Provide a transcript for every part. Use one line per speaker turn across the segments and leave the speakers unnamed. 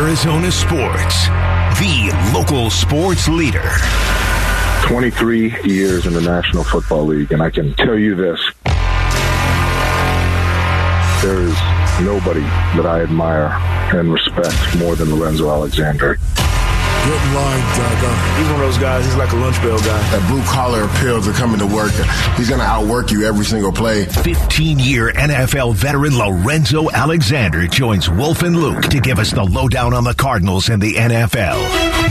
Arizona sports, the local sports leader.
23 years in the National Football League, and I can tell you this there is nobody that I admire and respect more than Lorenzo Alexander.
Good line, Daga.
He's one of those guys, he's like a lunch bell guy.
That blue collar appeal to coming to work. He's going to outwork you every single play.
15 year NFL veteran Lorenzo Alexander joins Wolf and Luke to give us the lowdown on the Cardinals and the NFL.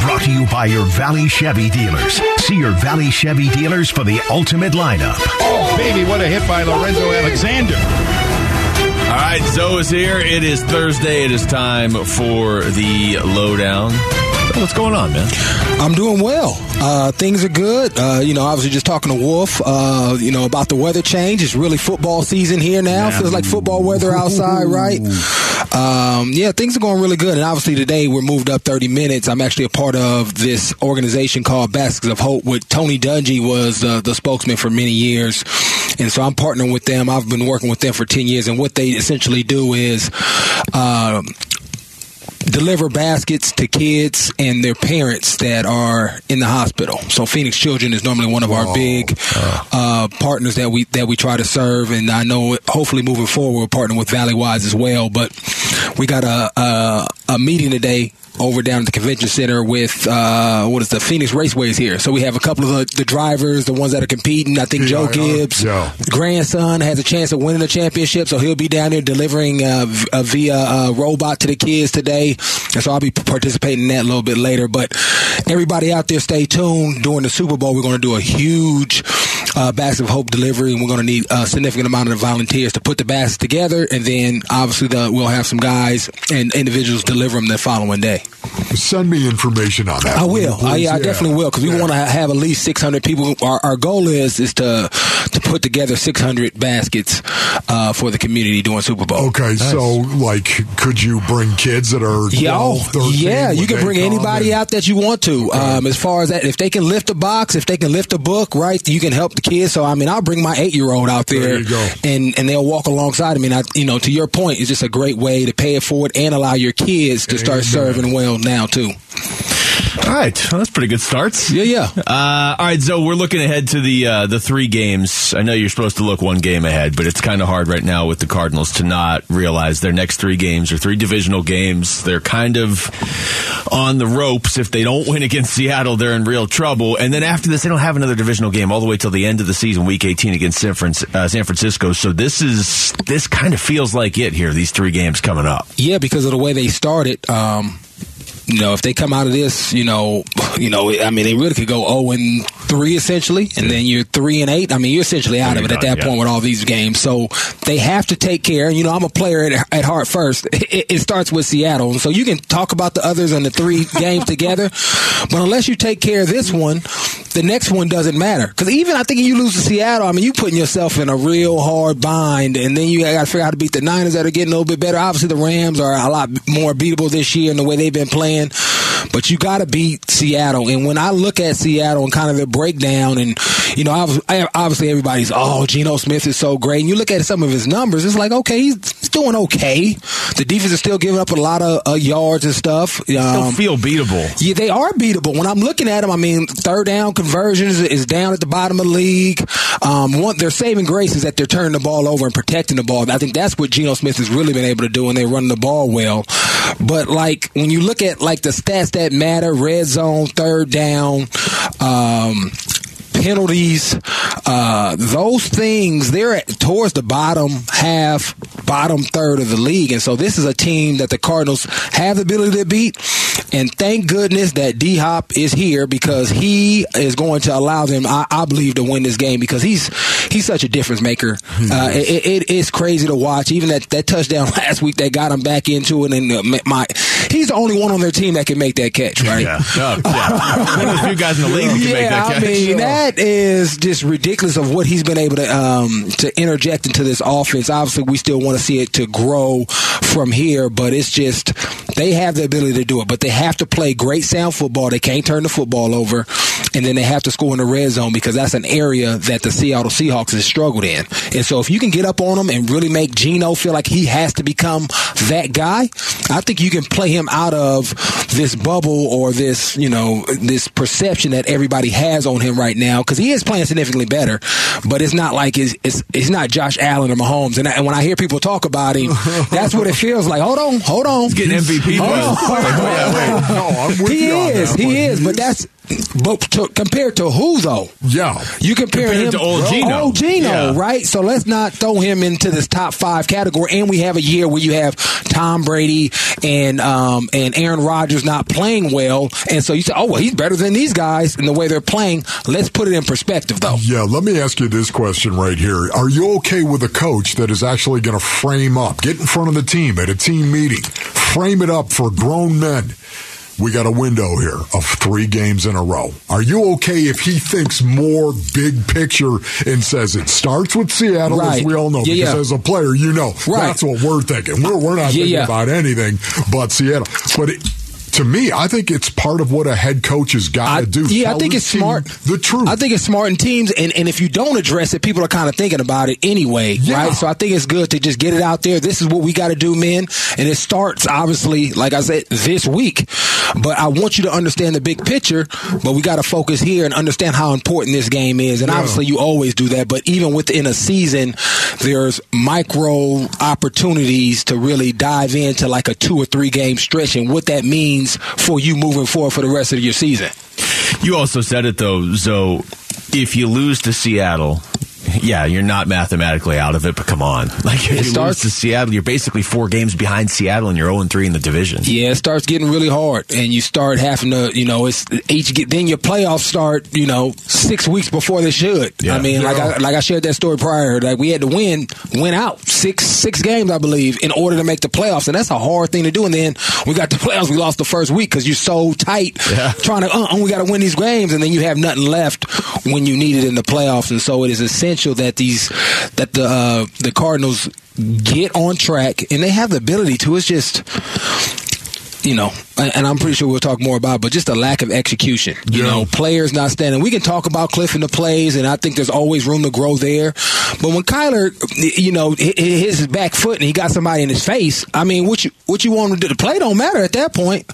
Brought to you by your Valley Chevy dealers. See your Valley Chevy dealers for the ultimate lineup.
Oh, baby, what a hit by Lorenzo Alexander.
All right, Zoe is here. It is Thursday. It is time for the lowdown. What's going on, man?
I'm doing well. Uh, things are good. Uh, you know, obviously just talking to Wolf, uh, you know, about the weather change. It's really football season here now. Feels like football weather outside, right? Um, yeah, things are going really good. And obviously today we're moved up 30 minutes. I'm actually a part of this organization called Baskets of Hope, with Tony Dungy was uh, the spokesman for many years. And so I'm partnering with them. I've been working with them for 10 years. And what they essentially do is, um, deliver baskets to kids and their parents that are in the hospital. So Phoenix Children is normally one of our big uh, partners that we that we try to serve, and I know hopefully moving forward we're partnering with Valleywise as well. But we got a a, a meeting today over down at the convention center with uh, what is the Phoenix Raceways here. So we have a couple of the, the drivers, the ones that are competing. I think Joe Gibbs,
Yeah.
grandson, has a chance of winning the championship, so he'll be down there delivering uh, v- uh, via uh, robot to the kids today, and so I'll be participating in that a little bit later. But everybody out there, stay tuned. During the Super Bowl, we're going to do a huge uh, Basket of Hope delivery, and we're going to need a significant amount of volunteers to put the baskets together, and then obviously the, we'll have some guys and individuals deliver them the following day.
Send me information on that.
I
will.
I, yeah, I definitely will because we
Yeah.
want to have at least 600 people. Our, our goal is is to to put together 600 baskets uh, for the community during Super Bowl.
Okay, so like, could you bring kids that are
Yeah,
12,
oh,
13?
yeah, you can bring anybody
and-
out that you want to. Um, as far as that, if they can lift a box, if they can lift a book, right, you can help the kids. So I mean, I'll bring my eight year old out there,
There you go.
and and they'll walk alongside of me. And I, you know, to your point, it's just a great way to pay it forward and allow your kids to start serving well now too.
All right, well, that's pretty good starts.
Yeah, yeah.
Uh, all right, so we're looking ahead to the uh, the three games. I know you're supposed to look one game ahead, but it's kind of hard right now with the Cardinals to not realize their next three games are three divisional games. They're kind of on the ropes. If they don't win against Seattle, they're in real trouble. And then after this, they don't have another divisional game all the way till the end of the season, Week 18 against San, uh, San Francisco. So this is this kind of feels like it here. These three games coming up.
Yeah, because of the way they started. Um, you know, if they come out of this, you know, you know, I mean, they really could go zero and three essentially, and then you're three and eight. I mean, you're essentially out of it at that
done,
point with all these games. So they have to take care. And you know, I'm a player at, at heart first. It, it starts with Seattle, and so you can talk about the others and the three games together, but unless you take care of this one, the next one doesn't matter. Because even I think if you lose to Seattle, I mean, you're putting yourself in a real hard bind, and then you got to figure out how to beat the Niners that are getting a little bit better. Obviously, the Rams are a lot more beatable this year in the way they've been playing. But you got to beat Seattle. And when I look at Seattle and kind of the breakdown, and you know, obviously everybody's oh, Geno Smith is so great. And you look at some of his numbers, it's like okay, he's, he's doing okay. The defense is still giving up a lot of uh, yards and stuff.
Still
Um,
feel beatable.
yeah, they are beatable. When I'm looking at them, I mean, third down conversions is down at the bottom of the league. Um, one, their saving grace is that they're turning the ball over and protecting the ball. I think that's what Geno Smith has really been able to do, and they're running the ball well. But like when you look at like the stats that matter, red zone, third down. Um, penalties, uh, those things, they're at, towards the bottom half, bottom third of the league. And so this is a team that the Cardinals have the ability to beat. And thank goodness that D Hop is here because he is going to allow them, I, I believe, to win this game because he's he's such a difference maker. Uh, it, it, it's crazy to watch. Even that, that touchdown last week, that got him back into it. And uh, my he's the only one on their team that can make that catch, right?
Yeah, oh, yeah. One of the few guys in the league who can make that
I mean, that is just ridiculous of what he's been able to um, to interject into this offense. Obviously, we still want to see it to grow from here, but it's just They have the ability to do it, but they have to play great sound football. They can't turn the football over, and then they have to score in the red zone because that's an area that the Seattle Seahawks has struggled in. And so if you can get up on them and really make Geno feel like he has to become that guy, I think you can play him out of this bubble or this, you know, this perception that everybody has on him right now because he is playing significantly better, but it's not like it's, it's, it's not Josh Allen or Mahomes. And, I, and when I hear people talk about him, that's what it feels like. Hold on, hold on.
He's getting MVP.
Hold on.
Wait.
No, I'm with
he is, he is, but that's but to, compared to who though?
Yeah.
You compare
Compared
him
to old Geno.
Old Geno,
Yeah.
right? So let's not throw him into this top five category. And we have a year where you have Tom Brady and um, and Aaron Rodgers not playing well, and so you say, oh well, he's better than these guys in the way they're playing. Let's put it in perspective, though.
Yeah, let me ask you this question right here. Are you okay with a coach that is actually going to frame up, get in front of the team at a team meeting, frame it up for grown men? We got a window here of three games in a row. Are you okay if he thinks more big picture and says it starts with Seattle, as we all know?
Yeah,
because
yeah.
as a player, you know
Right.
that's what we're thinking. We're, we're not
Yeah,
thinking about anything but Seattle. But it, to me, I think it's part of what a head coach has got to do.
yeah, I think it's smart.
The truth.
I think it's smart in teams, and, and if you don't address it, people are kind of thinking about it anyway,
Yeah.
right? So I think it's good to just get it out there. This is what we got to do, men, and it starts obviously, like I said, this week. But I want you to understand the big picture. But we got to focus here and understand how important this game is. And
Yeah.
obviously, you always do that. But even within a season, there's micro opportunities to really dive into like a two or three game stretch and what that means for you moving forward for the rest of your season.
You also said it though, so if you lose to Seattle, yeah, you're not mathematically out of it, but come on. Like if you
starts-
lose to Seattle, you're basically four games behind Seattle and you're 0 3 in the division.
Yeah, it starts getting really hard, and you start having to, you know, it's each get. Then your playoffs start, you know, six weeks before they should.
Yeah.
I mean, like I like I shared that story prior. Like we had to win, win out six six games, I believe, in order to make the playoffs, and that's a hard thing to do. And then we got the playoffs, we lost the first week because you're so tight,
Yeah.
trying to. Uh, uh, we got to win these games, and then you have nothing left when you need it in the playoffs. And so it is essential that these that the uh, the Cardinals get on track, and they have the ability to. It's just you know, and I'm pretty sure we'll talk more about, it, but just a lack of execution. You
Yeah.
know, players not standing. We can talk about Cliff and the plays, and I think there's always room to grow there. But when Kyler, you know, hi- hi- hits his back foot and he got somebody in his face, I mean, what you what you want him to do? The play don't matter at that point,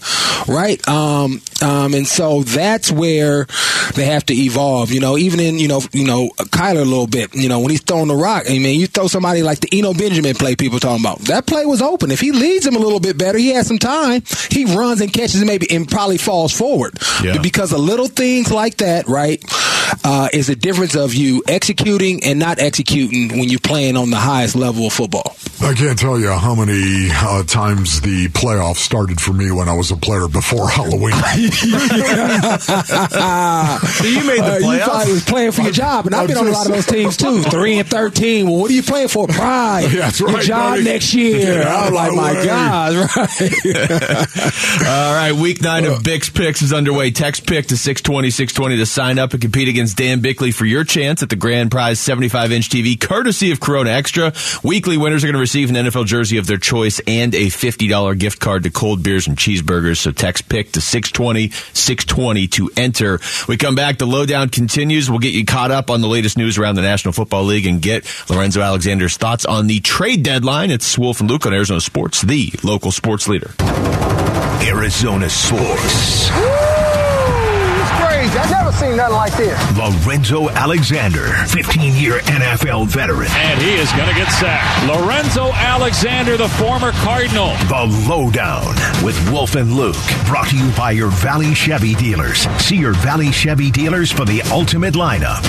right? Um, um, and so that's where they have to evolve. You know, even in you know, you know, Kyler a little bit. You know, when he's throwing the rock, I mean, you throw somebody like the Eno Benjamin play people talking about. That play was open. If he leads him a little bit better, he has some time. He runs and catches maybe and probably falls forward
Yeah.
because of little things like that, right? Uh, is the difference of you executing and not executing when you're playing on the highest level of football.
I can't tell you how many uh, times the playoffs started for me when I was a player before Halloween.
So you made the
Uh, you
playoffs?
probably was playing for your job, and I've
I'm
been on a lot of those teams too. Three and thirteen. Well, what are you playing for? Pride.
Yeah, that's
Your job
buddy.
next year. I'm like,
my
my
way.
God, right?
All right, week nine of Bix Picks is underway. Text pick to 620 620 to sign up and compete against Dan Bickley for your chance at the grand prize 75 inch TV, courtesy of Corona Extra. Weekly winners are going to receive an NFL jersey of their choice and a $50 gift card to cold beers and cheeseburgers. So text pick to 620 620 to enter. We come back, the lowdown continues. We'll get you caught up on the latest news around the National Football League and get Lorenzo Alexander's thoughts on the trade deadline. It's Wolf and Luke on Arizona Sports, the local sports leader.
Arizona Sports.
It's crazy. I never seen nothing like this.
Lorenzo Alexander, 15 year NFL veteran.
And he is going to get sacked. Lorenzo Alexander, the former Cardinal.
The Lowdown with Wolf and Luke. Brought to you by your Valley Chevy dealers. See your Valley Chevy dealers for the ultimate lineup.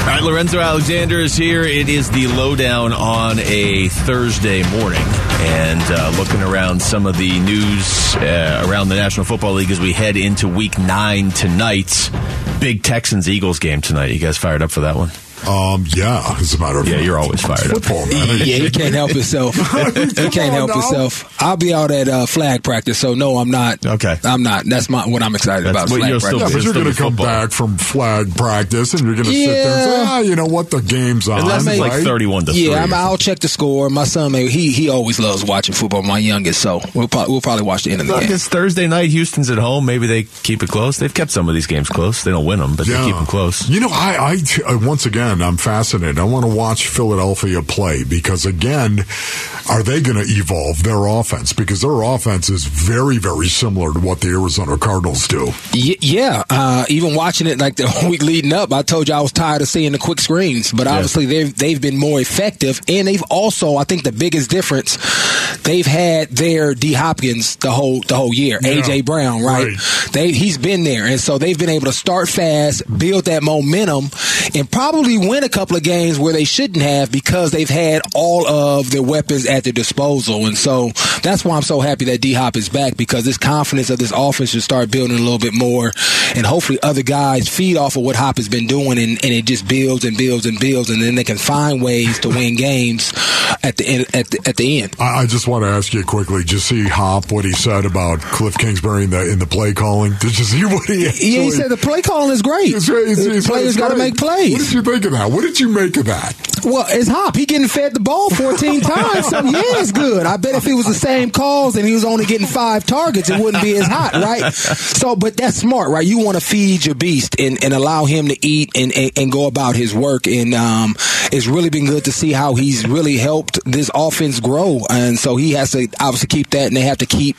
All right, Lorenzo Alexander is here. It is the lowdown on a Thursday morning, and uh, looking around some of the news uh, around the National Football League as we head into Week Nine tonight. Big Texans Eagles game tonight. You guys fired up for that one?
Um, yeah, as a matter of
Yeah,
fact.
you're always fired up.
Football, man.
Yeah, he can't help himself. he can't
on
help
now.
himself. I'll be out at uh, flag practice, so no, I'm not.
Okay.
I'm not. That's my what I'm excited
That's
about.
what
flag
you'll still
practice.
Yeah, but you're going to come
football.
back from flag practice and you're going to sit there and say,
Yeah.
ah, you know what, the game's on.
And that's like 31 to 3.
Yeah, I'm, I'll check the score. My son, he he always loves watching football. My youngest, so we'll probably, we'll probably watch the end of the
Look,
game.
it's Thursday night. Houston's at home. Maybe they keep it close. They've kept some of these games close. They don't win them, but they keep them close.
You know, I, I uh, once again, I'm fascinated. I want to watch Philadelphia play because again, are they going to evolve their offense? Because their offense is very, very similar to what the Arizona Cardinals do.
Y- yeah, uh, even watching it like the week leading up, I told you I was tired of seeing the quick screens. But obviously, they've they've been more effective, and they've also, I think, the biggest difference, they've had their D Hopkins the whole the whole year.
Yeah.
AJ Brown, right?
Right.
They he's been there, and so they've been able to start fast, build that momentum, and probably win a couple of games where they shouldn't have because they've had all of their weapons at their disposal. And so that's why I'm so happy that D Hop is back because this confidence of this offense should start building a little bit more, and hopefully other guys feed off of what Hop has been doing, and, and it just builds and builds and builds, and then they can find ways to win games at the end. At the, at the end.
I, I just want to ask you quickly. Did you see Hop what he said about Cliff Kingsbury in the in the play calling? Did you see what he?
Yeah, he said the play calling is great.
It's- it's- it's-
Players got to make plays.
What did you think of that? What did you make of that?
Well, it's Hop. He getting fed the ball 14 times, so yeah, it's good. I bet if it was the same calls and he was only getting five targets, it wouldn't be as hot, right? So, but that's smart, right? You want to feed your beast and, and allow him to eat and, and, and go about his work. And um, it's really been good to see how he's really helped this offense grow. And so he has to obviously keep that, and they have to keep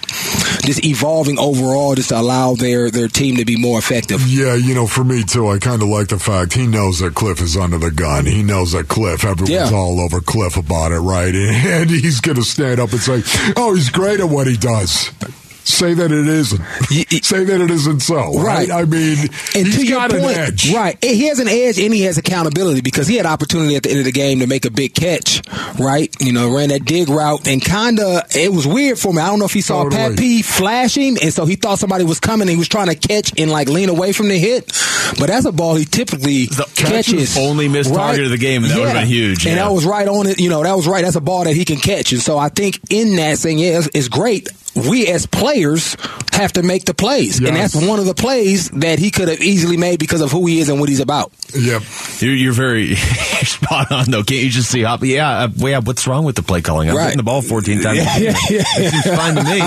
just evolving overall just to allow their, their team to be more effective.
Yeah, you know, for me too, I kind of like the fact he knows that Cliff is under the gun. He knows that Cliff, everyone's
Yeah.
all over Cliff about it, right? And he's going to stand up and say, "Oh, he's great at what he does." Say that it isn't. Say that it isn't so. Right.
Right.
I mean,
And
he's
to your
got
point,
an edge.
right? He has an edge, and he has accountability because he had opportunity at the end of the game to make a big catch, right? You know, ran that dig route, and kind of it was weird for me. I don't know if he saw Pat
Totally.
P flashing, and so he thought somebody was coming. and He was trying to catch and like lean away from the hit, but that's a ball he typically catches.
only missed target of the game, and that would've been huge,
And
yeah.
that was right on it. You know, that was right. That's a ball that he can catch, and so I think in that saying, yeah, it's, it's great. We as players have to make the plays, and that's one of the plays that he could have easily made because of who he is and what he's about.
Yep.
You're, you're very spot on, though. Can't you just see Hop? Yeah, uh, yeah. What's wrong with the play calling? I'm
Right.
hitting the ball 14 times.
Yeah, yeah, yeah.
It seems fine to me.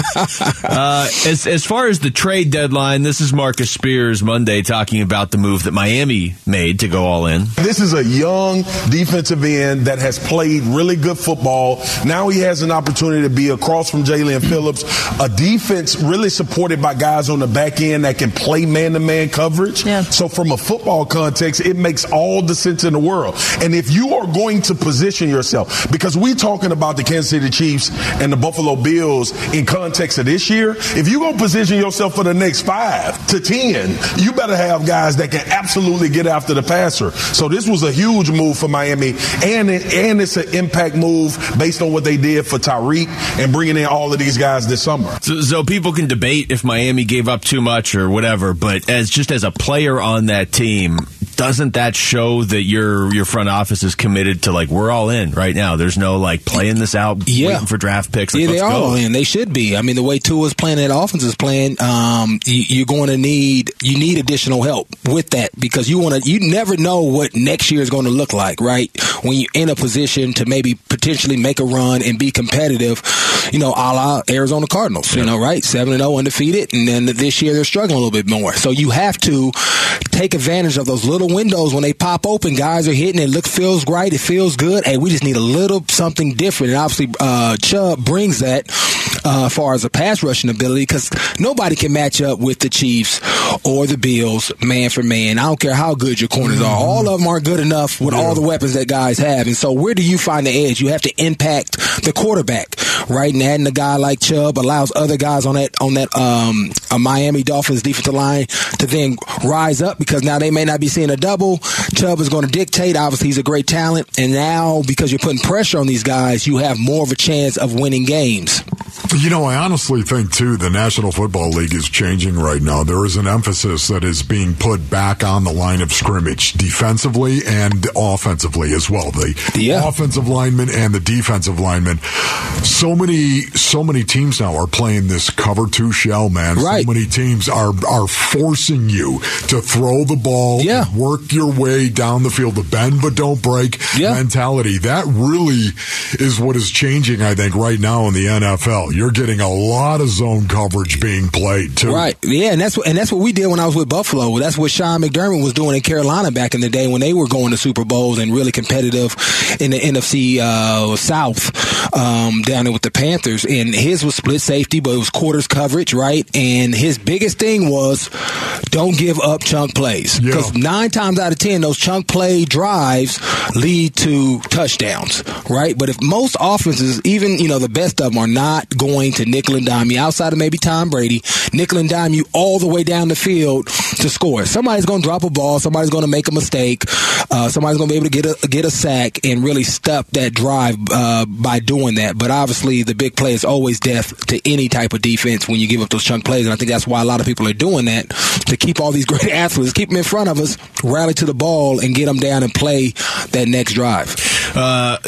Uh, as as far as the trade deadline, this is Marcus Spears Monday talking about the move that Miami made to go all in.
This is a young defensive end that has played really good football. Now he has an opportunity to be across from Jaelan Phillips, a defense really supported by guys on the back end that can play man to man coverage. So, from a football context, it makes all the sense in the world. And if you are going to position yourself, because we're talking about the Kansas City Chiefs and the Buffalo Bills in context of this year, if you're going to position yourself for the next five to 10, you better have guys that can absolutely get after the passer. So this was a huge move for Miami, and it, and it's an impact move based on what they did for Tyreek and bringing in all of these guys this summer.
So, so people can debate if Miami gave up too much or whatever, but as just as a player on that team, doesn't that show that your your front office is committed to like we're all in right now? There's no like playing this out,
Yeah.
waiting for draft picks. Like,
yeah, they are
go.
all in. They should be. I mean, the way Tua's playing that offense is playing, um, you, you're going to need you need additional help with that because you want to. You never know what next year is going to look like, right? When you're in a position to maybe potentially make a run and be competitive, you know, a la Arizona Cardinals, you know, right? Seven and zero undefeated, and then this year they're struggling a little bit more. So you have to take advantage of those little windows when they pop open. Guys are hitting. It look feels right. It feels good. Hey, we just need a little something different. And obviously, uh, Chubb brings that uh, as far as a pass rushing ability because nobody can match up with the Chiefs or the Bills man for man. I don't care how good your corners are. All of them aren't good enough with all the weapons that guys have. And so, where do you find the edge? You have to impact the quarterback, right? And adding a guy like Chubb allows other guys on that on that um, a Miami Dolphins defensive line to then rise up because now they may not be seeing a double. Chubb is going to dictate. Obviously, he's a great talent, and now because you're putting pressure on these guys, you have more of a chance of winning games.
You know, I honestly think too the National Football League is changing right now. There is an emphasis that is being put back on the line of scrimmage, defensively and offensively as well. The
Yeah.
offensive linemen and the defensive linemen. So many, so many teams now are playing this cover two shell, man.
Right.
So many teams are are forcing you to throw the ball,
Yeah.
work your way down the field, the bend but don't break
Yeah.
mentality. That really is what is changing, I think, right now in the NFL. You're getting a lot of zone coverage being played too.
Right. Yeah, and that's what and that's what we did when I was with Buffalo. That's what Sean McDermott was doing in Carolina back in the day when they were going to Super Bowls and really competitive in the NFC uh, South um, down there with the Panthers. And his was split safety, but it was quarters coverage, right? And his biggest thing was don't give up chunk plays
Yeah.
because nine times out of ten those chunk play drives lead to touchdowns, right? But if most offenses, even you know the best of them, are not going to nickel and dime you outside of maybe Tom Brady, nickel and dime you all the way down the field to score. Somebody's going to drop a ball. Somebody's going to make a mistake. Uh, somebody's going to be able to get a get a sack and really stop that drive uh, by doing that. But obviously, the big play is always death to any type of defense when you give up those chunk plays, and I think that's why a lot of people are doing that to keep all these great athletes, keep them in front of us, rally to the ball, and get them down and play that next drive.
Uh,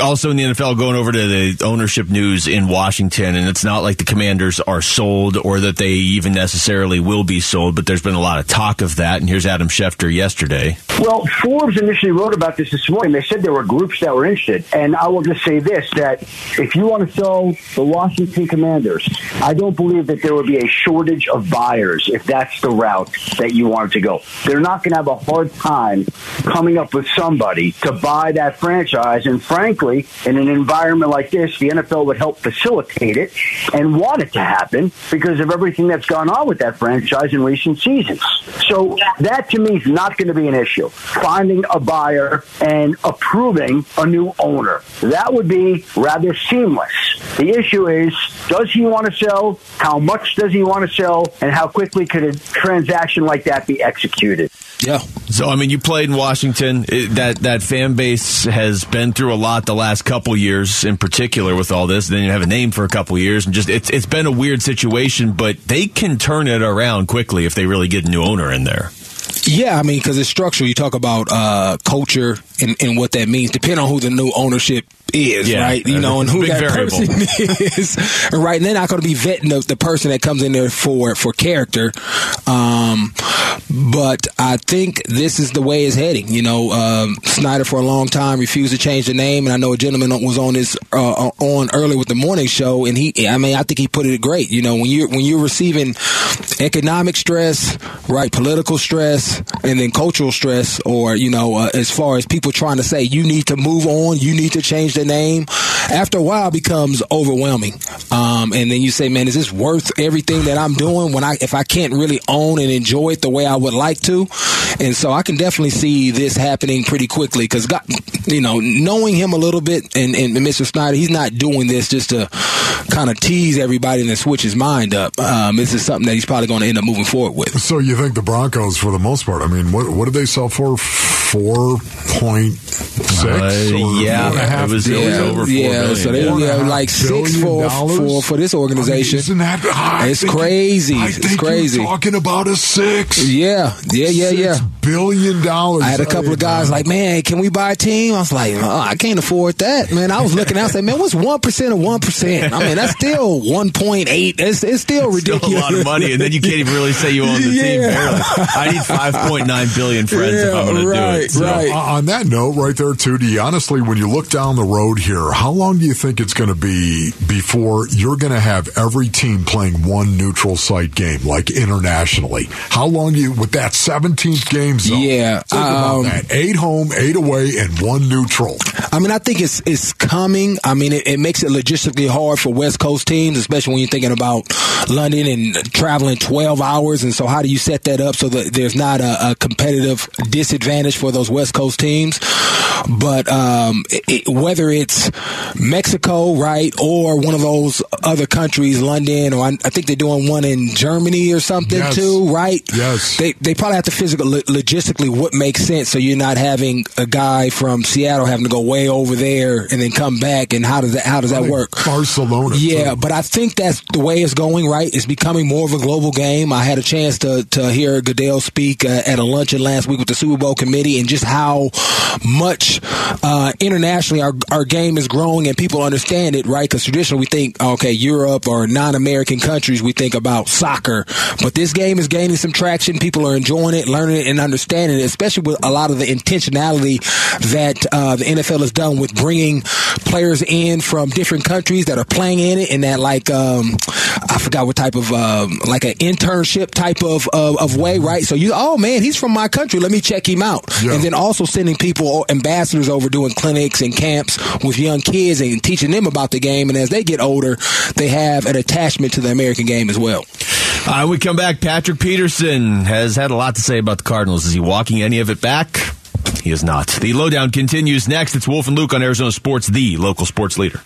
also in the NFL, going over to the ownership news in Washington, and it's not like the Commanders are sold or that they even necessarily will be sold, but there's been a lot of talk of that. And here's Adam Schefter yesterday.
Well, Forbes initially wrote about this this morning. They said there were groups that were interested. And I will just say this that if you want to sell the Washington Commanders, I don't believe that there would be a shortage of buyers if that's the route that you wanted to go. They're not going to have a hard time coming up with somebody to buy that franchise. And frankly, in an environment like this, the NFL would help facilitate it and want it to happen because of everything that's gone on with that franchise in recent seasons. So that to me is not going to be an issue. Finding a buyer and approving a new owner. That would be rather seamless. The issue is, does he want to sell? How much does he want to sell? And how quickly could a transaction like that be executed?
Yeah.
So I mean, you played in Washington. It, that that fan base has been through a lot the last couple years, in particular with all this. Then you have a name for a couple years, and just it's it's been a weird situation. But they can turn it around quickly if they really get a new owner in there.
Yeah, I mean, because it's structural. You talk about uh, culture and, and what that means, depending on who the new ownership is,
Yeah,
right? You
uh,
know, and who that
variable.
person is, right? And they're not going to be vetting the, the person that comes in there for for character. Um, but I think this is the way it's heading. You know, um, Snyder for a long time refused to change the name, and I know a gentleman was on this uh, on early with the morning show, and he, I mean, I think he put it great. You know, when you when you're receiving economic stress, right, political stress, and then cultural stress, or you know, uh, as far as people trying to say you need to move on, you need to change the name. After a while, becomes overwhelming, um, and then you say, "Man, is this worth everything that I'm doing?" When I, if I can't really own and enjoy it the way I would like to, and so I can definitely see this happening pretty quickly because, God, you know, knowing him a little bit, and, and Mr. Snyder, he's not doing this just to kind of tease everybody and then switch his mind up. Um, this is something that he's probably going to end up moving forward with.
So you think the Broncos, for the most part, I mean, what what did they sell for? Four point six?
Uh, yeah, it was- it was over four
yeah,
billion,
so they
yeah.
yeah, like six
Billion
for, for for this organization.
I mean, isn't that high?
It's
I think-
crazy. It's crazy.
You're talking about a six.
Yeah, yeah, yeah,
Six
yeah.
billion dollars.
I had a couple of guys like, man, can we buy a team? I was like, oh, I can't afford that, man. I was looking out, I said, man, what's one percent of one percent? I mean, that's still one point eight. It's it's still
Still
ridiculous.
a lot of money, and then you can't even really say you own the team.
Yeah.
Barely. I need five point nine billion friends if I'm going to do it. So.
right.
Uh, on that note, right there, honestly, when you look down the road here, how long do you think it's going to be before you're going to have every team playing one neutral site game, like internationally? How long do you, with that 17th game zone?
Yeah,
Think about
um,
that. Eight home, eight away, and one neutral.
I mean, I think it's it's coming. I mean, it, it makes it logistically hard for West Coast teams, especially when you're thinking about London and traveling 12 hours. And so, how do you set that up so that there's not a, a competitive disadvantage for those West Coast teams? But um, it, whether it's Mexico, right, or one of those other countries, London, or I, I think they're doing one in Germany or something
Yes.
too, right?
Yes.
They they probably have to physically logistically what makes sense, so you're not having a guy from Seattle having to go way over there and then come back, and how does that how does that work?
Barcelona.
Yeah,
too.
but I think that's the way it's going. Right, it's becoming more of a global game. I had a chance to to hear Goodell speak uh, at a luncheon last week with the Super Bowl committee, and just how much uh, internationally our our game is growing, and people understand it. Right, because traditionally we think okay, Europe or non-American countries we think about soccer, but this game is gaining some traction. People are enjoying it, learning it, and understanding it, especially with a lot of the intentionality that uh, the NFL has done with bringing players in from different countries that are playing in it, and that like um, I forgot what type of um, like an internship type of, of of way, right? So you, oh man, he's from my country. Let me check him out,
Yeah.
and then also sending people ambassadors over doing clinics and camps with young kids and teaching them about the game, and as they get older, they have an attachment to the American game as well.
Uh, we come back. Patrick Peterson has had a lot to say about the Cardinals. Is he walking any of it back? He is not. The lowdown continues next. It's Wolf and Luke on Arizona Sports, the local sports leader.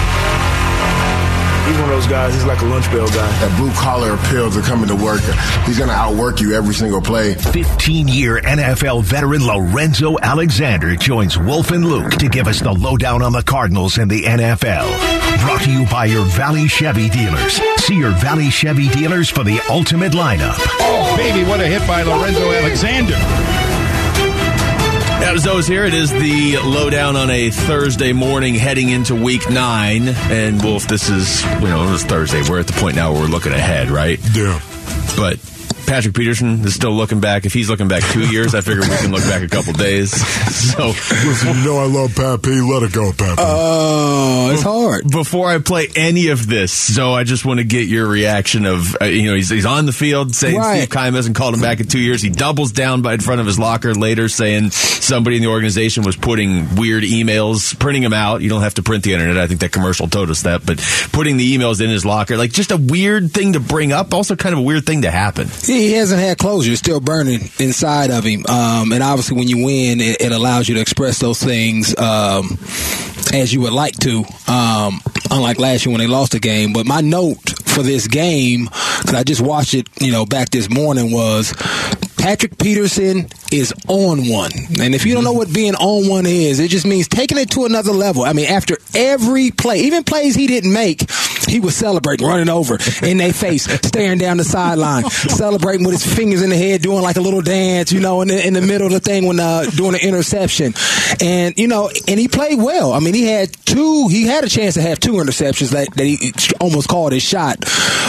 He's one of those guys. He's like a lunch bell guy.
That blue collar appeal to coming to work. He's going to outwork you every single play.
15 year NFL veteran Lorenzo Alexander joins Wolf and Luke to give us the lowdown on the Cardinals and the NFL. Brought to you by your Valley Chevy dealers. See your Valley Chevy dealers for the ultimate lineup.
Oh, baby, what a hit by Lorenzo Alexander.
As those here, it is the lowdown on a Thursday morning heading into week nine. And Wolf, this is, you know, it was Thursday. We're at the point now where we're looking ahead, right?
Yeah.
But Patrick Peterson is still looking back. If he's looking back two years, I figure we can look back a couple days. So
Listen, you know I love Pat P. Let it go, Pat P.
Oh, it's hard.
before I play any of this, so I just want to get your reaction of, uh, you know, he's, he's on the field saying
Right.
Steve Keim hasn't called him back in two years. He doubles down by in front of his locker later saying somebody in the organization was putting weird emails, printing them out. You don't have to print the internet. I think that commercial told us that, but putting the emails in his locker, like just a weird thing to bring up. Also kind of a weird thing to happen.
He hasn't had closure. It's still burning inside of him. Um, and obviously, when you win, it, it allows you to express those things um, as you would like to. Um, unlike last year when they lost the game. But my note for this game, because I just watched it, you know, back this morning, was Patrick Peterson is on one. And if you don't know what being on one is, it just means taking it to another level. I mean, after every play, even plays he didn't make, he was celebrating, running over in their face, staring down the sideline, celebrating with his fingers in the head, doing like a little dance, you know, in the, in the middle of the thing when uh, doing an interception. And, you know, and he played well. I mean, he had two, he had a chance to have two interceptions that, that he almost called his shot.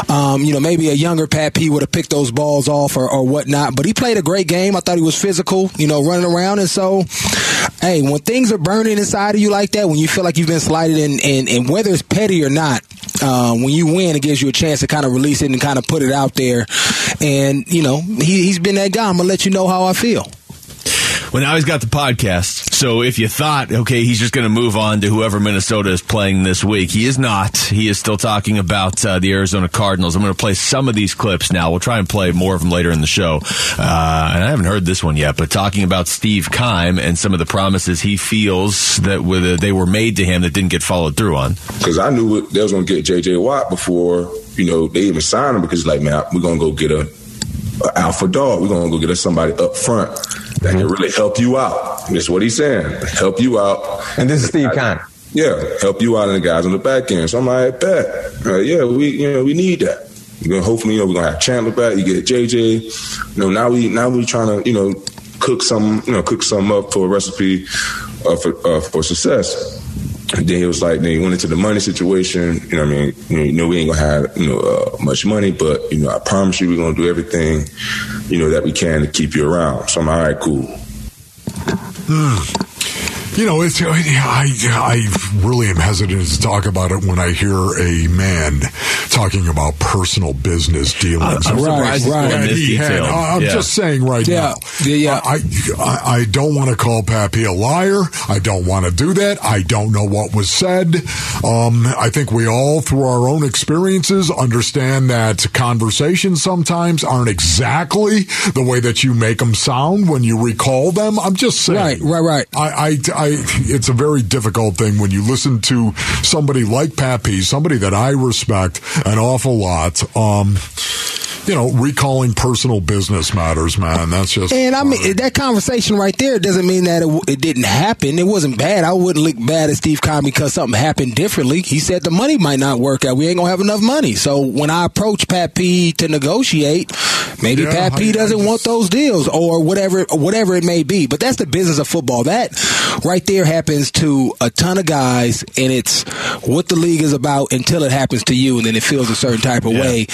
Um, you know, maybe a younger Pat P would have picked those balls off or, or whatnot, but he played a great game. I thought he was physical, you know, running around. And so, hey, when things are burning inside of you like that, when you feel like you've been slighted, and, and, and whether it's petty or not, uh, when you win, it gives you a chance to kind of release it and kind of put it out there. And, you know, he, he's been that guy. I'm to let you know how I feel.
Well, now he's got the podcast. So if you thought, okay, he's just going to move on to whoever Minnesota is playing this week, he is not. He is still talking about uh, the Arizona Cardinals. I'm going to play some of these clips now. We'll try and play more of them later in the show. Uh, and I haven't heard this one yet, but talking about Steve Keim and some of the promises he feels that were, they were made to him that didn't get followed through on.
because I knew they was gonna get J.J. Watt before you know they even signed him because like man we're gonna go get a alpha dog we're gonna go get us somebody up front that can really help you out. That's what he's saying. Help you out.
And this is Steve Keim.
Yeah, help you out and the guys on the back end. So I'm like, bet. Uh, yeah, we you know we need that. You know, hopefully you know we're gonna have Chandler back. You get JJ. You know now we now we trying to you know cook some you know cook some up for a recipe uh, for uh, for success. Then he was like, then he went into the money situation. You know, I mean, you know, we ain't gonna have you know uh, much money, but you know, I promise you, we're gonna do everything, you know, that we can to keep you around. So I'm all right, cool.
You know, it's I I really am hesitant to talk about it when I hear a man talking about personal business dealings.
I'm surprised he's going
And he had-
detailed.
Uh, I'm
Yeah.
just saying right
Yeah.
now.
Yeah, yeah.
I, I I don't want to call Pappy a liar. I don't want to do that. I don't know what was said. Um, I think we all, through our own experiences, understand that conversations sometimes aren't exactly the way that you make them sound when you recall them. I'm just saying.
Right, right, right.
I, I, I it's a very difficult thing when you listen to somebody like Pat P, somebody that I respect an awful lot. Um, you know, recalling personal business matters, man. That's just.
And I mean, that conversation right there doesn't mean that it, it didn't happen. It wasn't bad. I wouldn't look bad at Steve Keim because something happened differently. He said the money might not work out. We ain't gonna have enough money. So when I approach Pat P to negotiate, maybe
Yeah,
Pat P doesn't want those deals or whatever, whatever it may be. But that's the business of football. That right there happens to a ton of guys, and it's what the league is about until it happens to you, and then it feels a certain type of way.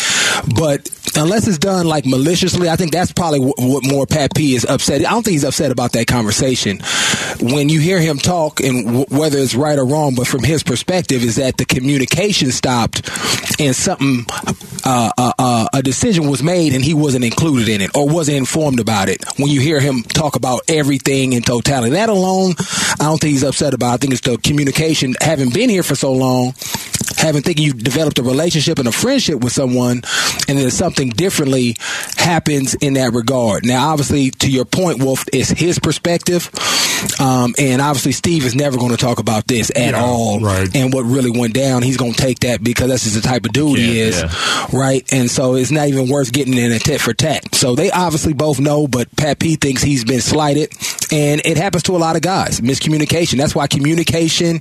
But unless it's done like maliciously, I think that's probably what, more Pat P is upset. I don't think he's upset about that conversation. When you hear him talk, and w- whether it's right or wrong, but from his perspective, is that the communication stopped and something, uh, uh, uh, a decision was made, and he wasn't included in it or wasn't informed about it. When you hear him talk about everything in totality, that alone, I don't think he's upset about. I think it's the communication. Having been here for so long, having thinking you developed a relationship and a friendship with someone, and then something differently happens in that regard. Now, obviously, to your point, Wolf, it's his perspective, um, and obviously, Steve is never going to talk about this at all. Right. And what really went down, he's going to take that because that's just the type of dude he is,
yeah.
right? And so it's not even worth getting in a tit for tat. So they obviously both know, but Pat P thinks he's been slighted, and it happens to a lot of guys. Miscommunication. That's why communication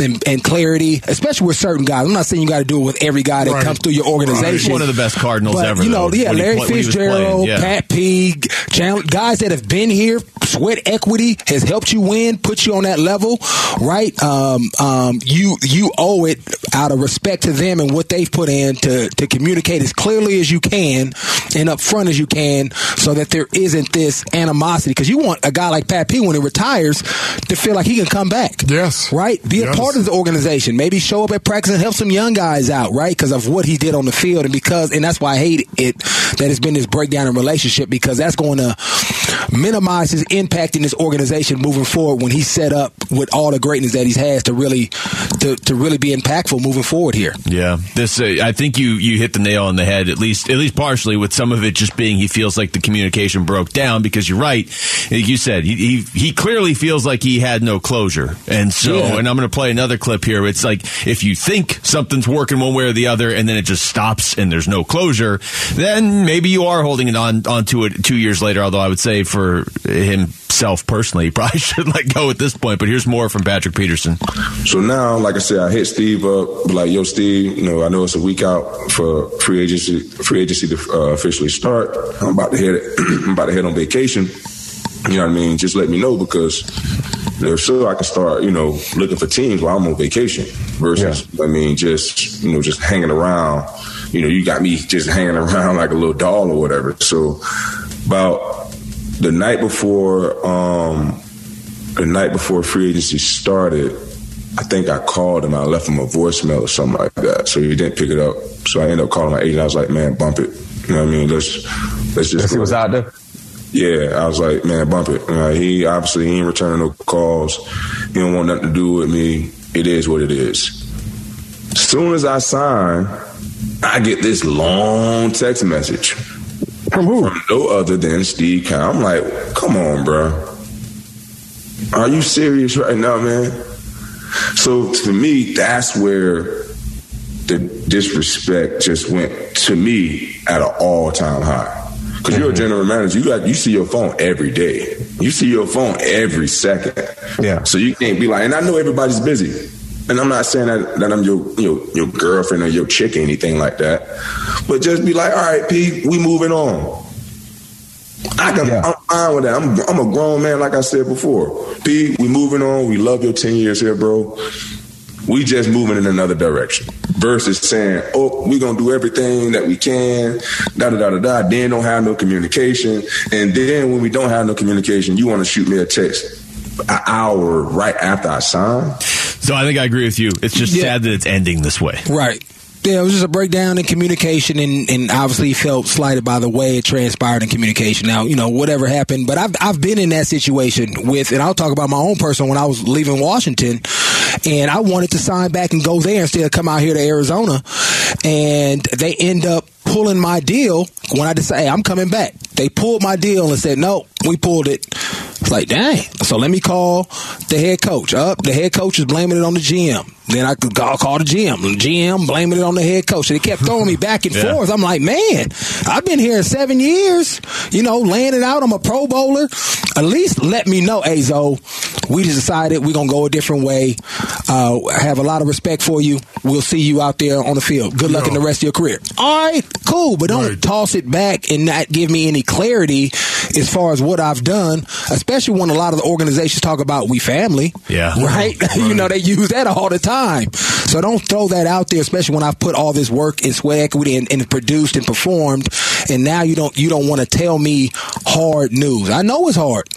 and, and clarity, especially with certain guys. I'm not saying you got to do it with every guy that
Right.
comes through your organization.
He's one of the best Cardinals
But,
ever,
You know,
though,
yeah, Larry
he
Fitzgerald,
playing, yeah.
Pat P, Guys that have been here, sweat equity has helped you win, put you on that level, right? Um, um, you you owe it out of respect to them and what they've put in to to communicate as clearly as you can and upfront as you can, so that there isn't this animosity. Because you want a guy like Pat P when he retires to feel like he can come back.
Yes,
right. Be a
Yes.
part of the organization. Maybe show up at practice and help some young guys out, right? Because of what he did on the field, and because and that's why I hate it that it's been this breakdown in relationship because that's going to minimize his impact in this organization moving forward when he's set up with all the greatness that he's has to really to, to really be impactful moving forward here.
Yeah, this uh, I think you you hit the nail on the head at least at least partially with some of it just being he feels like the communication broke down because you're right, like you said he he, he clearly feels like he had no closure, and so
Yeah.
and I'm going to play another clip here. It's like if you think something's working one way or the other, and then it just stops and there's no closure, then maybe you are holding it on onto it two years later. Although I would say for himself personally, he probably should let go at this point. But here's more from Patrick Peterson.
So now, like I said, I hit Steve up, like, "Yo, Steve, you know, I know it's a week out for free agency, free agency to uh, officially start. I'm about to head, I'm about to head on vacation. You know what I mean? Just let me know because, you know, so I can start, you know, looking for teams while I'm on vacation. Versus, I mean, just you know, just hanging around. You know, you got me just hanging around like a little doll or whatever. So, about the night before, um, the night before free agency started, I think I called him. I left him a voicemail or something like that. So he didn't pick it up. So I ended up calling my agent. I was like, "Man, bump it." You know what I mean? Let's let's just.
he was out there.
Yeah, I was like, "Man, bump it." Uh, he obviously he ain't returning no calls. He don't want nothing to do with me. It is what it is. As soon as I sign, I get this long text message from who? From no other than Steve. I'm like, "Come on, bro." Are you serious right now, man? So to me, that's where the disrespect just went to me at an all time high. Because you're a mm-hmm. general manager, you got you see your phone every day. You see your phone every second.
Yeah.
So you can't be like, and I know everybody's busy. And I'm not saying that, that I'm your, your your girlfriend or your chick or anything like that. But just be like, all right, P, we moving on. I can, I'm fine with that. I'm, I'm a grown man, like I said before. P, we moving on. We love your 10 years here, bro. We just moving in another direction. Versus saying, oh, we gonna do everything that we can, da da da da da. Then don't have no communication, and then when we don't have no communication, you want to shoot me a text an hour right after I sign.
So I think I agree with you. It's just
Yeah.
sad that it's ending this way.
Right. Yeah, it was just a breakdown in communication, and, and obviously felt slighted by the way it transpired in communication. Now, you know, whatever happened, but I've I've been in that situation with, and I'll talk about my own person when I was leaving Washington, and I wanted to sign back and go there instead of come out here to Arizona, and they end up pulling my deal when I decided hey, I'm coming back. They pulled my deal and said no, we pulled it. It's like, dang. So let me call the head coach. Up, the head coach is blaming it on the GM. Then I could call, call the GM. The GM blaming it on the head coach. And they kept throwing me back and
Yeah.
forth. I'm like, man, I've been here seven years, you know, laying it out. I'm a pro bowler. At least let me know, Azo. We just decided we're going to go a different way. Uh, have a lot of respect for you. We'll see you out there on the field. Good luck in the rest of your career. All right, cool. But don't toss it back and not give me any clarity as far as what I've done, especially when a lot of the organizations talk about we family.
Yeah.
Right? you know, they use that all the time. So don't throw that out there, especially when I've put all this work and sweat equity and, and produced and performed, and now you don't you don't want to tell me hard news. I know it's hard,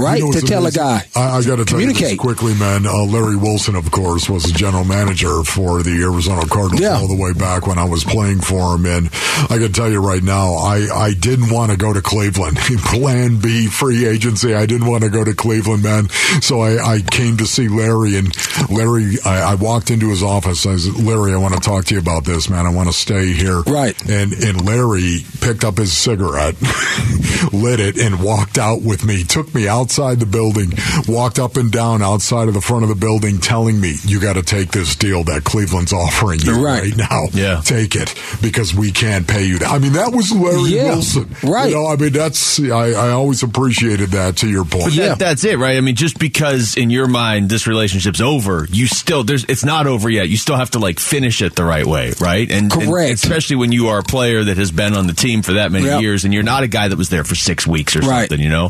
right?
You know
to tell
amazing?
a guy.
I, I got to tell you this
Communicate.
quickly, man. Uh, Larry Wilson, of course, was the general manager for the Arizona Cardinals
Yeah.
all the way back when I was playing for him. And I can tell you right now, I, I didn't want to go to Cleveland. Plan B, free agency. I didn't want to go to Cleveland, man. So I, I came to see Larry, and Larry, I, I walked into his office. I said, Larry, I want to talk to you about this, man. I want to stay here.
Right.
And and Larry picked up his cigarette, lit it, and walked out with me. Took me outside the building, walked up and down outside of the front of the building, telling me, "You got to take this deal that Cleveland's offering you
Right.
right, now.
Yeah.
take it because we can't pay you." That. I mean, that was Larry
Yeah.
Wilson,
Right.
You know, I mean, that's I, I always appreciated that. To your point,
But that, that's it, right? I mean, just because in your mind this relationship's over, you still there's it's not over yet. You still have to like finish it the right way, right? And, and
Correct.
especially when you are a player that has been on the team for that many
Yep.
years, and you're not a guy that was there for six weeks or
Right.
something, you know.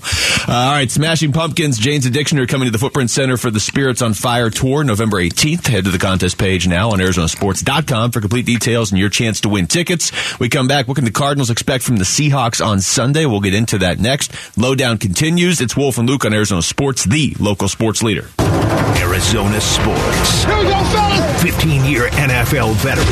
Uh, all right, Smashing Pumpkins, Jane's Addiction are coming to the Footprint Center for the Spirits on Fire tour November 18th. Head to the contest page now on ArizonaSports.com for complete details and your chance to win tickets. We come back. What can the Cardinals expect from the Seahawks on Sunday? We'll get into that next. Lowdown continues. It's Wolf and Luke on Arizona Sports, the local sports leader.
Arizona Sports. 15 year NFL veteran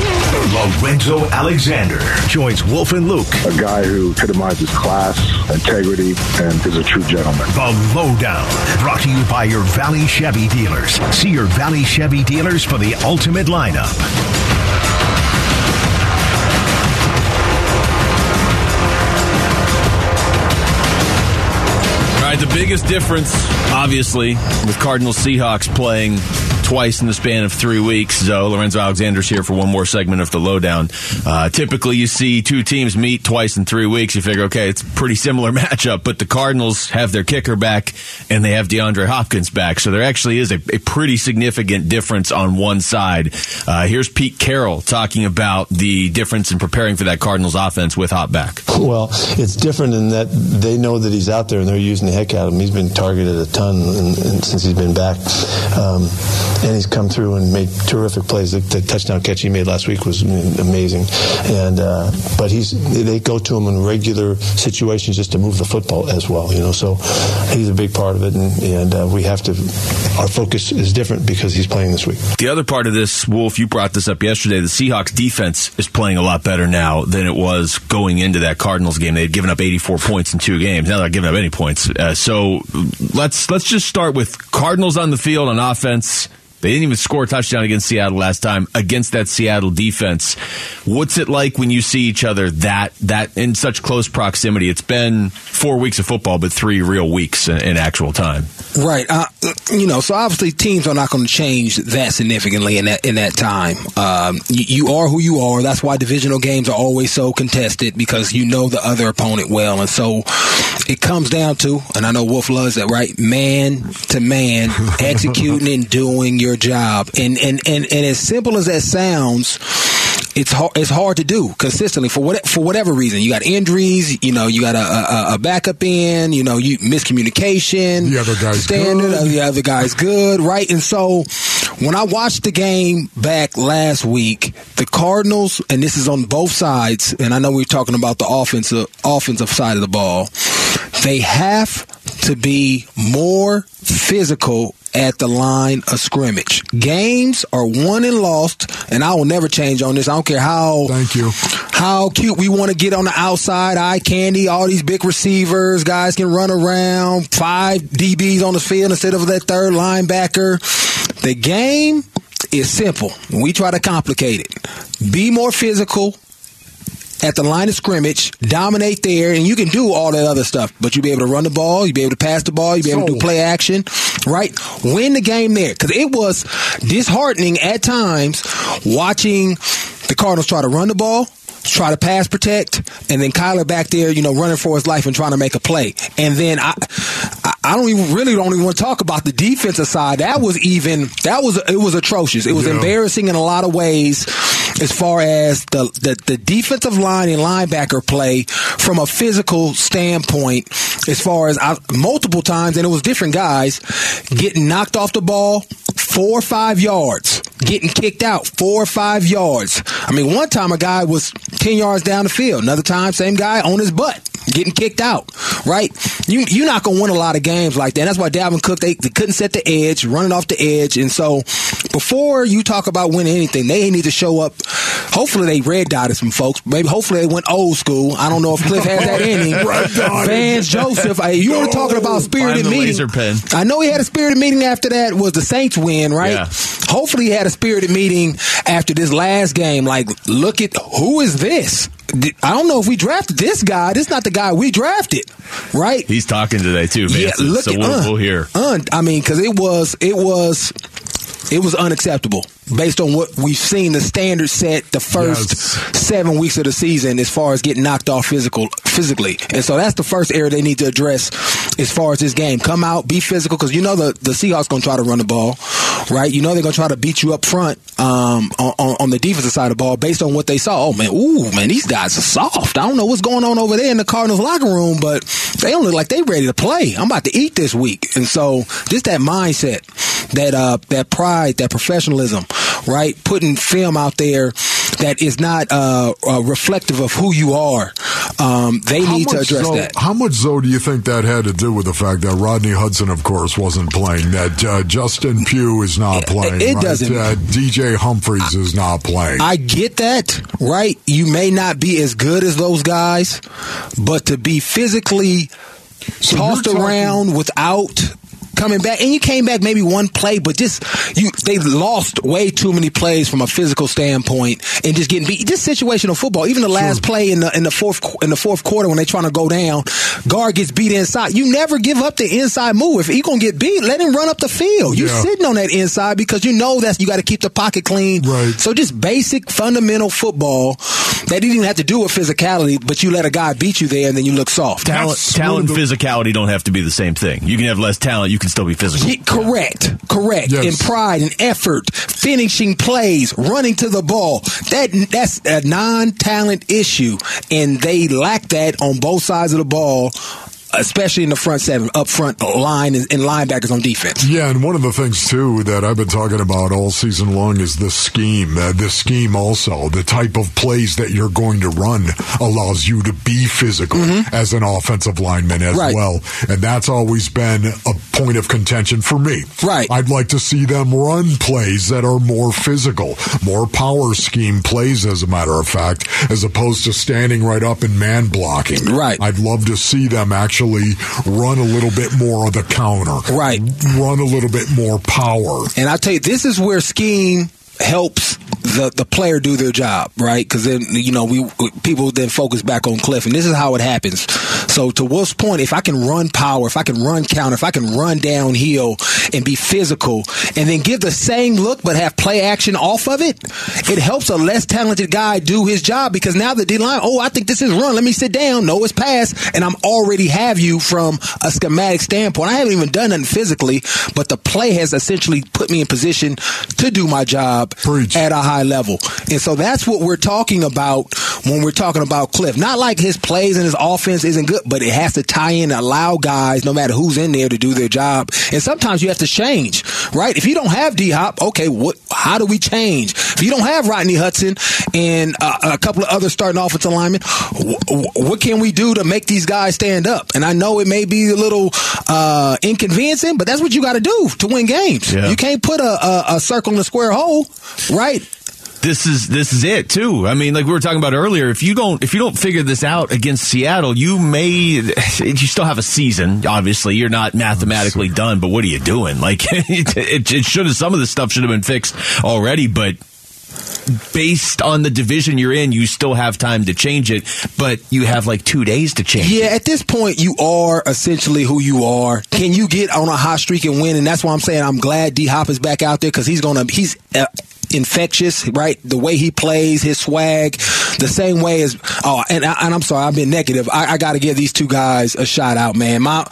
Lorenzo Alexander joins Wolf and Luke.
A guy who epitomizes class, integrity, and is a true gentleman.
The Lowdown, brought to you by your Valley Chevy dealers. See your Valley Chevy dealers for the ultimate lineup.
All right, the biggest difference, obviously, with Cardinals Seahawks playing twice in the span of three weeks. So Lorenzo Alexander's here for one more segment of the lowdown. Uh, typically, you see two teams meet twice in three weeks. You figure, okay, it's a pretty similar matchup, but the Cardinals have their kicker back and they have DeAndre Hopkins back. So there actually is a, a pretty significant difference on one side. Uh, here's Pete Carroll talking about the difference in preparing for that Cardinals offense with Hop back.
Well, it's different in that they know that he's out there and they're using the heck out of him. He's been targeted a ton in, in, since he's been back, um, and he's come through and made terrific plays. The, the touchdown catch he made last week was amazing, and uh, but he's they go to him in regular situations just to move the football as well. You know, so he's a big part of it, and, and uh, we have to. Our focus is different because he's playing this week.
The other part of this, Wolf, you brought this up yesterday. The Seahawks defense is playing a lot better now than it was going into that Cardinals game. They had given up 84 points in two games. Now they're giving up any points. Uh, so let's let's just start with Cardinals on the field on offense. They didn't even score a touchdown against Seattle last time against that Seattle defense. What's it like when you see each other that that in such close proximity? It's been four weeks of football, but three real weeks in, in actual time.
Right. Uh, you know, so obviously teams are not going to change that significantly in that in that time. Um, you, you are who you are. That's why divisional games are always so contested because you know the other opponent well, and so it comes down to, and I know Wolf loves that, right? Man to man, executing and doing your job, and and and and as simple as that sounds it's hard. It's hard to do consistently for what for whatever reason. You got injuries. You know, you got a, a, a backup in. You know, you miscommunication.
The other guy's
standard.
good.
The other guy's good, right? And so, when I watched the game back last week, the Cardinals, and this is on both sides, and I know we're talking about the offensive offensive side of the ball. They have to be more physical at the line of scrimmage. Games are won and lost, and I will never change on this. I don't care how
Thank you.
how cute we want to get on the outside, eye candy, all these big receivers, guys can run around, five DBs on the field instead of that third linebacker. The game is simple. We try to complicate it. Be more physical at the line of scrimmage, dominate there, and you can do all that other stuff. But you'll be able to run the ball, you'll be able to pass the ball, you'll be able to do play action, right? Win the game there. Because it was disheartening at times watching the Cardinals try to run the ball, try to pass protect, and then Kyler back there, you know, running for his life and trying to make a play. And then I, I don't even really don't even want to talk about the defensive side. That was even that was it was atrocious. It was
Yeah.
embarrassing in a lot of ways as far as the, the the defensive line and linebacker play from a physical standpoint. As far as I, multiple times, and it was different guys getting knocked off the ball four or five yards, getting kicked out four or five yards. I mean, one time a guy was ten yards down the field. Another time, same guy on his butt getting kicked out. Right? You you're not gonna win a lot of games like that. And That's why Dalvin Cook they, they couldn't set the edge, running off the edge, and so before you talk about winning anything, they need to show up. Hopefully they red dotted some folks. Maybe hopefully they went old school. I don't know if Cliff has that in him.
Red dotted.
Vance Joseph, I, you want to talk about spirited
Find the
meeting?
laser pen.
I know he had a spirited meeting after that. Was the Saints win right?
Yeah.
Hopefully he had a spirited meeting after this last game. Like, look at who is this? I don't know if we drafted this guy. This is not the guy we drafted, right?
He's talking today too, man.
Yeah, look
so
at-
we'll,
uh,
we'll hear.
Un, I mean, because it was it was it was unacceptable based on what we've seen the standard set the first seven weeks of the season as far as getting knocked off physical physically, and so that's the first area they need to address as far as this game. Come out, be physical, because you know the the Seahawks going to try to run the ball, right? You know they're going to try to beat you up front um, on, on on the defensive side of the ball based on what they saw. Oh man, ooh man, these guys are soft. I don't know what's going on over there in the Cardinals locker room, but they don't look like they ready to play. I'm about to eat this week, and so just that mindset, that uh, that pride, that professionalism, right? Putting film out there that is not uh, uh, reflective of who you are. Um, they
How
need to address
though-
that.
How much, though, do you think that had to do with the fact that Rodney Hudson, of course, wasn't playing? That uh, Justin Pugh is not playing.
it
right?
doesn't-
Uh, DJ Humphries is not playing.
I get that, right? You may not be as good as those guys, but to be physically tossed
talking-
around without coming back, and you came back maybe one play, but just you they lost way too many plays from a physical standpoint, and just getting beat. Just situational football. Even the last play in the in the fourth in the fourth quarter when they're trying to go down, guard gets beat inside. You never give up the inside move. If he gonna get beat, let him run up the field. You
Yeah.
sitting on that inside because you know that's you got to keep the pocket clean.
Right.
So just basic fundamental football that didn't even have to do with physicality, but you let a guy beat you there and then you look soft.
Talent, talent and physicality don't have to be the same thing. You can have less talent, you can still be physical.
Yeah, correct, correct.
Yes.
And pride and effort, finishing plays, running to the ball. That that's a non-talent issue, and they lack that on both sides of the ball, especially in the front seven, up front line, and, linebackers on defense.
Yeah, and one of the things too that I've been talking about all season long is the scheme. Uh, the scheme also, the type of plays that you're going to run allows you to be physical as an offensive lineman as
Mm-hmm. Right.
well, and that's always been a point of contention for me.
Right.
I'd like to see them run plays that are more physical, more power scheme plays, as a matter of fact, as opposed to standing right up and man blocking.
Right.
I'd love to see them actually run a little bit more of the counter.
Right.
Run a little bit more power.
And I tell you, this is where scheme helps the the player do their job, right? Because then you know we people then focus back on Cliff, and this is how it happens. So to Wolf's point, if I can run power, if I can run counter, if I can run downhill and be physical, and then give the same look but have play action off of it, it helps a less talented guy do his job because now the D line, oh, I think this is run. Let me sit down. No, it's pass, and I'm already have you from a schematic standpoint. I haven't even done nothing physically, but the play has essentially put me in position to do my job at a high level. And so that's what we're talking about when we're talking about Cliff. Not like his plays and his offense isn't good, but it has to tie in, allow guys, no matter who's in there, to do their job. And sometimes you have to change, right? If you don't have D Hop, okay, what? How do we change? If you don't have Rodney Hudson and uh, a couple of other starting offensive linemen, wh- what can we do to make these guys stand up? And I know it may be a little uh, inconveniencing, but that's what you got to do to win games.
Yeah.
You can't put a, a, a circle in a square hole, right?
This is this is it too. I mean, like we were talking about earlier, if you don't if you don't figure this out against Seattle, you may you still have a season. Obviously, you're not mathematically done, but what are you doing? Like it, it, it should have some of the stuff should have been fixed already, but based on the division you're in, you still have time to change it, but you have like two days to change.
Yeah, at this point, you are essentially who you are. Can you get on a hot streak and win? And that's why I'm saying I'm glad D Hop is back out there because he's gonna he's. Uh, Infectious, right? The way he plays, his swag, the same way as oh, and, I, I'm sorry, I've been negative. I, I got to give these two guys a shout out, man. My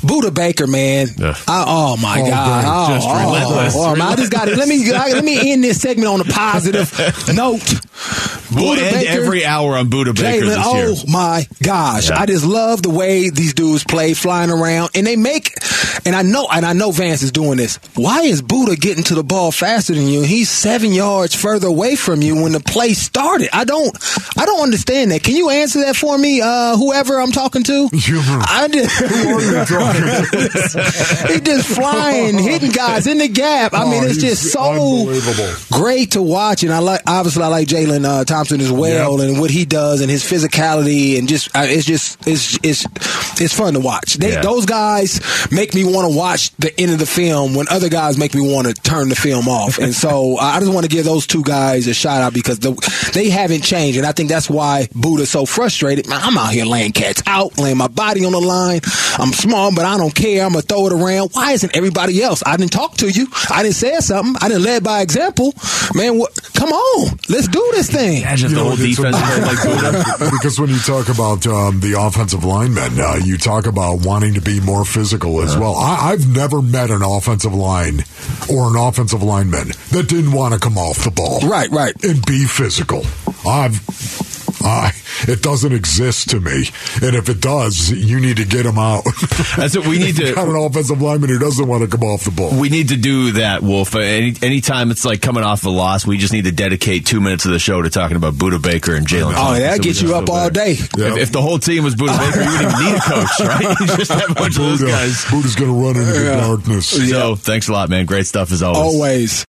Budda Baker, man. I, oh my
Oh,
god!
God.
Oh,
Just
oh,
relentless.
oh, man, I just got it. Let me let me end this segment on a positive note.
We'll
Budda
end
Baker,
every hour on Budda Baker
Jalen,
this
oh my gosh.
Yeah.
I just love the way these dudes play flying around and they make and I know and I know Vance is doing this. Why is Budda getting to the ball faster than you? He's seven yards further away from you when the play started. I don't I don't understand that. Can you answer that for me, uh, whoever I'm talking to? I just He's just flying, hitting guys in the gap. I mean,
Oh,
it's just so great to watch, and I like obviously I like Jalen uh, Thompson as well, and what he does and his physicality, and just uh, it's just it's it's it's fun to watch. They,
Yeah.
Those guys make me want to watch the end of the film when other guys make me want to turn the film off, and so I just want to give those two guys a shout out because the, they haven't changed, and I think that's why Budda's so frustrated. Man, I'm out here laying cats out, laying my body on the line. I'm small, but I don't care. I'm gonna throw it around. Why isn't everybody else? I didn't talk to you. I didn't say something. I didn't lead by example. Man, what, come on, let's do this thing.
Imagine the
know,
whole defense
amazing.
like
because when you talk about um, the offensive linemen, uh, you talk about wanting to be more physical as well. I, I've never met an offensive line or an offensive lineman that didn't want to come off the ball,
right, right,
and be physical. I've. I, it doesn't exist to me, and if it does, you need to get him out.
That's what we need to-
got an offensive lineman who doesn't want to come off the ball.
We need to do that, Wolf. Uh, Any anytime it's like coming off a loss, we just need to dedicate two minutes of the show to talking about Budda Baker and Jalen.
Oh,
Thompson,
that
so
gets you up all day.
If, if the whole team was Budda Baker, you wouldn't even need a coach, right? You just have a bunch of those
Budda,
guys.
Budda's going to run into the
Yeah.
darkness.
So, thanks a lot, man. Great stuff as always.
Always.